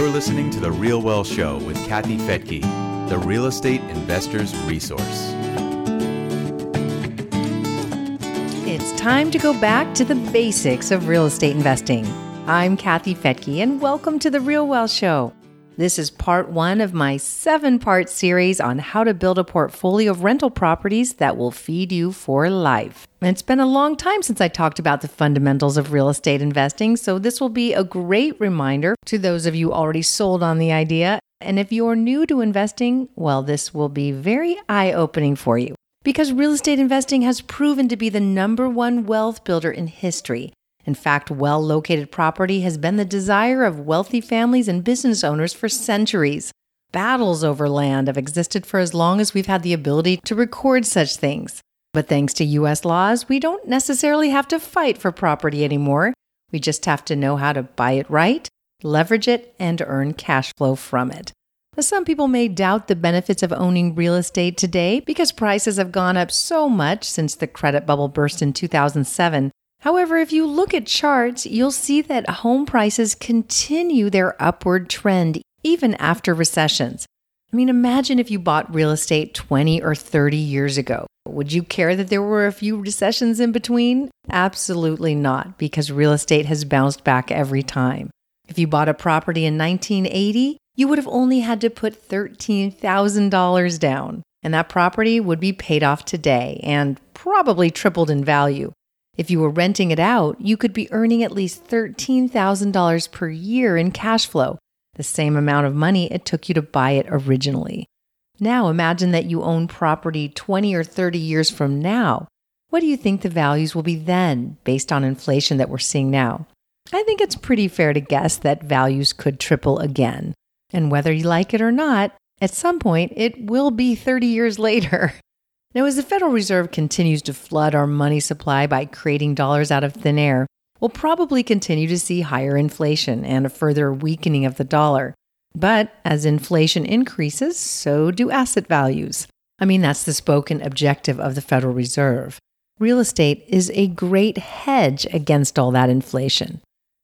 You're listening to The Real Wealth Show with Kathy Fettke, the real estate investor's resource. It's time to go back to the basics of real estate investing. I'm Kathy Fettke, and welcome to The Real Wealth Show. This is part one of my seven part series on how to build a portfolio of rental properties that will feed you for life. It's been a long time since I talked about the fundamentals of real estate investing, so this will be a great reminder to those of you already sold on the idea. And if you're new to investing, well, this will be very eye opening for you because real estate investing has proven to be the number one wealth builder in history. In fact, well located property has been the desire of wealthy families and business owners for centuries. Battles over land have existed for as long as we've had the ability to record such things. But thanks to US laws, we don't necessarily have to fight for property anymore. We just have to know how to buy it right, leverage it, and earn cash flow from it. Some people may doubt the benefits of owning real estate today because prices have gone up so much since the credit bubble burst in 2007 However, if you look at charts, you'll see that home prices continue their upward trend even after recessions. I mean, imagine if you bought real estate 20 or 30 years ago. Would you care that there were a few recessions in between? Absolutely not, because real estate has bounced back every time. If you bought a property in 1980, you would have only had to put $13,000 down, and that property would be paid off today and probably tripled in value. If you were renting it out, you could be earning at least $13,000 per year in cash flow, the same amount of money it took you to buy it originally. Now imagine that you own property 20 or 30 years from now. What do you think the values will be then based on inflation that we're seeing now? I think it's pretty fair to guess that values could triple again. And whether you like it or not, at some point it will be 30 years later. Now, as the Federal Reserve continues to flood our money supply by creating dollars out of thin air, we'll probably continue to see higher inflation and a further weakening of the dollar. But as inflation increases, so do asset values. I mean, that's the spoken objective of the Federal Reserve. Real estate is a great hedge against all that inflation.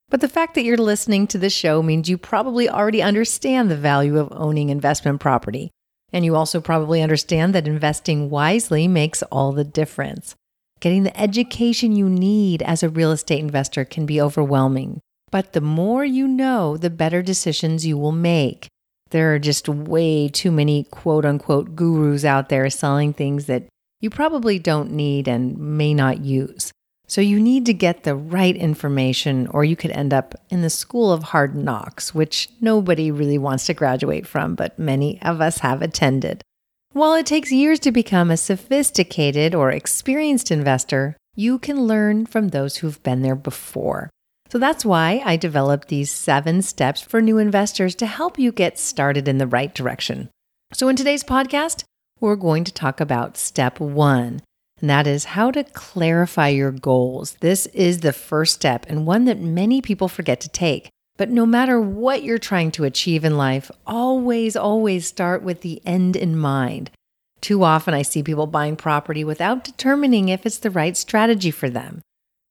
But the fact that you're listening to this show means you probably already understand the value of owning investment property. And you also probably understand that investing wisely makes all the difference. Getting the education you need as a real estate investor can be overwhelming. But the more you know, the better decisions you will make. There are just way too many quote unquote gurus out there selling things that you probably don't need and may not use. So you need to get the right information, or you could end up in the school of hard knocks, which nobody really wants to graduate from, but many of us have attended. While it takes years to become a sophisticated or experienced investor, you can learn from those who've been there before. So that's why I developed these seven steps for new investors to help you get started in the right direction. So in today's podcast, we're going to talk about step one and that is how to clarify your goals. This is the first step and one that many people forget to take. But no matter what you're trying to achieve in life, always, always start with the end in mind. Too often, I see people buying property without determining if it's the right strategy for them.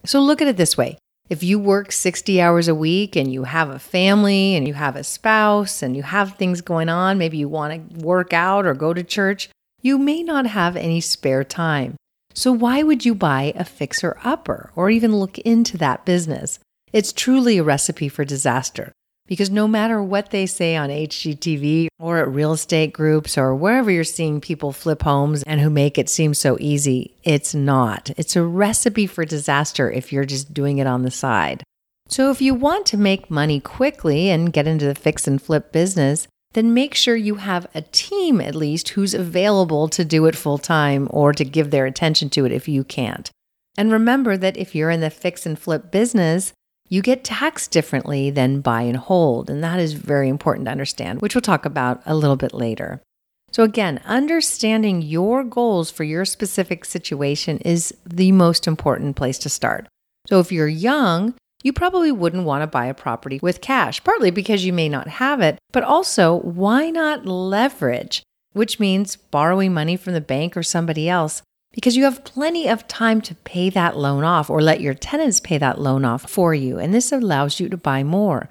So look at it this way if you work 60 hours a week and you have a family and you have a spouse and you have things going on, maybe you want to work out or go to church, you may not have any spare time. So, why would you buy a fixer upper or even look into that business? It's truly a recipe for disaster because no matter what they say on HGTV or at real estate groups or wherever you're seeing people flip homes and who make it seem so easy, it's not. It's a recipe for disaster if you're just doing it on the side. So, if you want to make money quickly and get into the fix and flip business, then make sure you have a team at least who's available to do it full time or to give their attention to it if you can't. And remember that if you're in the fix and flip business, you get taxed differently than buy and hold. And that is very important to understand, which we'll talk about a little bit later. So, again, understanding your goals for your specific situation is the most important place to start. So, if you're young, you probably wouldn't want to buy a property with cash, partly because you may not have it, but also why not leverage, which means borrowing money from the bank or somebody else, because you have plenty of time to pay that loan off or let your tenants pay that loan off for you. And this allows you to buy more.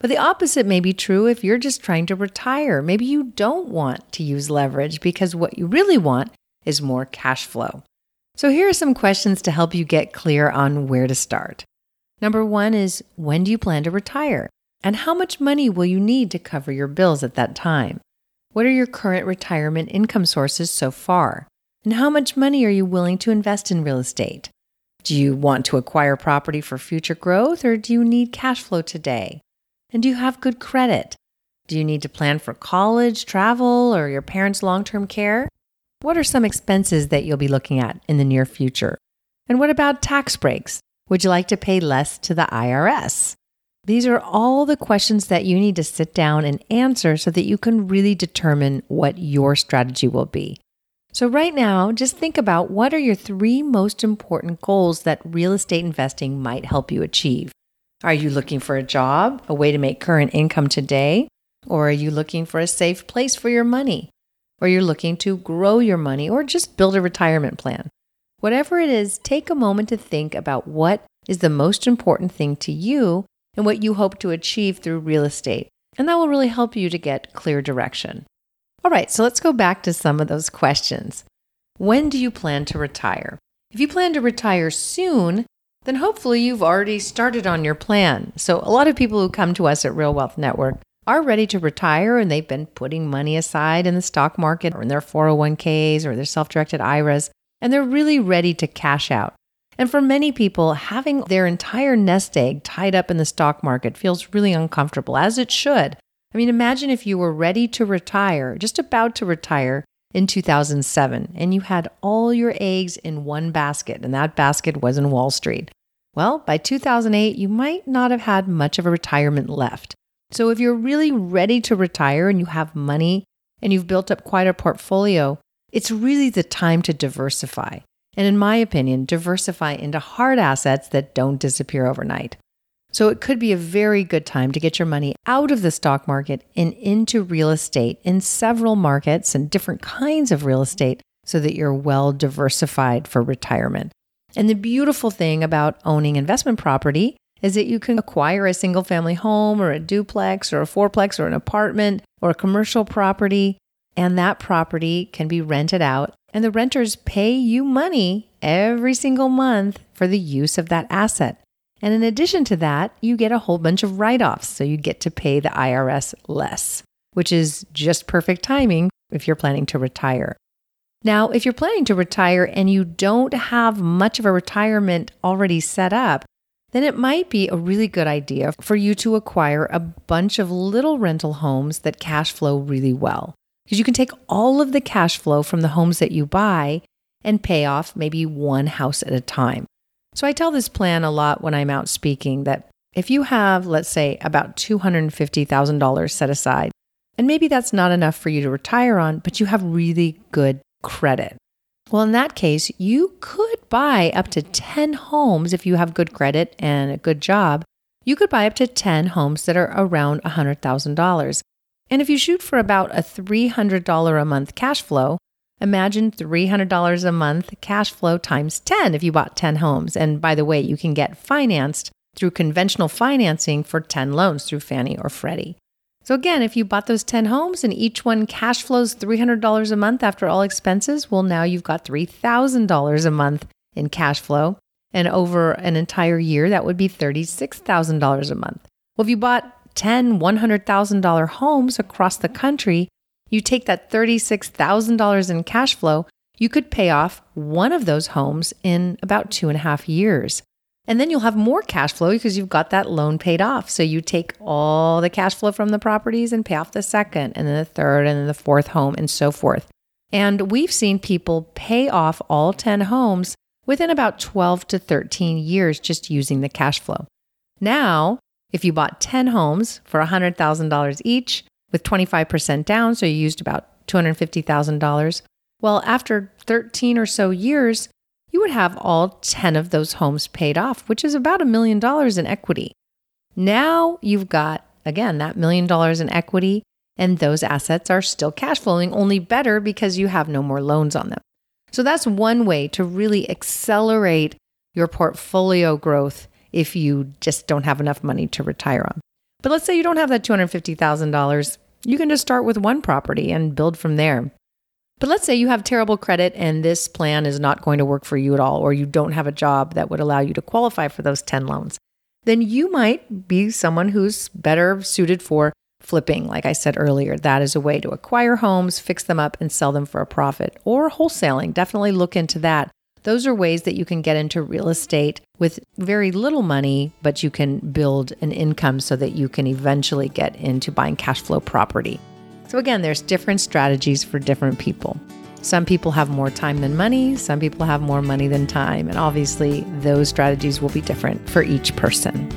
But the opposite may be true if you're just trying to retire. Maybe you don't want to use leverage because what you really want is more cash flow. So here are some questions to help you get clear on where to start. Number one is when do you plan to retire? And how much money will you need to cover your bills at that time? What are your current retirement income sources so far? And how much money are you willing to invest in real estate? Do you want to acquire property for future growth or do you need cash flow today? And do you have good credit? Do you need to plan for college, travel, or your parents' long term care? What are some expenses that you'll be looking at in the near future? And what about tax breaks? Would you like to pay less to the IRS? These are all the questions that you need to sit down and answer so that you can really determine what your strategy will be. So, right now, just think about what are your three most important goals that real estate investing might help you achieve. Are you looking for a job, a way to make current income today? Or are you looking for a safe place for your money? Or you're looking to grow your money or just build a retirement plan? Whatever it is, take a moment to think about what is the most important thing to you and what you hope to achieve through real estate. And that will really help you to get clear direction. All right, so let's go back to some of those questions. When do you plan to retire? If you plan to retire soon, then hopefully you've already started on your plan. So, a lot of people who come to us at Real Wealth Network are ready to retire and they've been putting money aside in the stock market or in their 401ks or their self directed IRAs, and they're really ready to cash out. And for many people, having their entire nest egg tied up in the stock market feels really uncomfortable, as it should. I mean, imagine if you were ready to retire, just about to retire in 2007, and you had all your eggs in one basket, and that basket was in Wall Street. Well, by 2008, you might not have had much of a retirement left. So, if you're really ready to retire and you have money and you've built up quite a portfolio, it's really the time to diversify. And in my opinion, diversify into hard assets that don't disappear overnight. So, it could be a very good time to get your money out of the stock market and into real estate in several markets and different kinds of real estate so that you're well diversified for retirement. And the beautiful thing about owning investment property is that you can acquire a single family home or a duplex or a fourplex or an apartment or a commercial property, and that property can be rented out. And the renters pay you money every single month for the use of that asset. And in addition to that, you get a whole bunch of write offs. So you get to pay the IRS less, which is just perfect timing if you're planning to retire. Now, if you're planning to retire and you don't have much of a retirement already set up, then it might be a really good idea for you to acquire a bunch of little rental homes that cash flow really well. Because you can take all of the cash flow from the homes that you buy and pay off maybe one house at a time. So I tell this plan a lot when I'm out speaking that if you have, let's say, about $250,000 set aside, and maybe that's not enough for you to retire on, but you have really good credit. Well, in that case, you could buy up to 10 homes if you have good credit and a good job. You could buy up to 10 homes that are around $100,000. And if you shoot for about a $300 a month cash flow, imagine $300 a month cash flow times 10 if you bought 10 homes. And by the way, you can get financed through conventional financing for 10 loans through Fannie or Freddie. So, again, if you bought those 10 homes and each one cash flows $300 a month after all expenses, well, now you've got $3,000 a month in cash flow. And over an entire year, that would be $36,000 a month. Well, if you bought 10 $100,000 homes across the country, you take that $36,000 in cash flow, you could pay off one of those homes in about two and a half years. And then you'll have more cash flow because you've got that loan paid off. So you take all the cash flow from the properties and pay off the second, and then the third, and then the fourth home, and so forth. And we've seen people pay off all 10 homes within about 12 to 13 years just using the cash flow. Now, if you bought 10 homes for $100,000 each with 25% down, so you used about $250,000, well, after 13 or so years, you would have all 10 of those homes paid off, which is about a million dollars in equity. Now you've got, again, that million dollars in equity, and those assets are still cash flowing, only better because you have no more loans on them. So that's one way to really accelerate your portfolio growth if you just don't have enough money to retire on. But let's say you don't have that $250,000. You can just start with one property and build from there. But let's say you have terrible credit and this plan is not going to work for you at all, or you don't have a job that would allow you to qualify for those 10 loans. Then you might be someone who's better suited for flipping. Like I said earlier, that is a way to acquire homes, fix them up, and sell them for a profit. Or wholesaling. Definitely look into that. Those are ways that you can get into real estate with very little money, but you can build an income so that you can eventually get into buying cash flow property. So, again, there's different strategies for different people. Some people have more time than money, some people have more money than time, and obviously those strategies will be different for each person.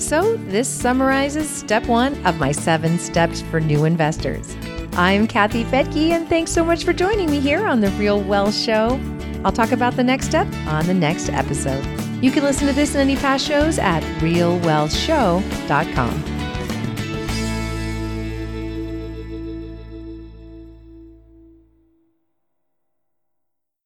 So, this summarizes step one of my seven steps for new investors. I'm Kathy Fettke, and thanks so much for joining me here on The Real Wealth Show. I'll talk about the next step on the next episode. You can listen to this and any past shows at realwealthshow.com.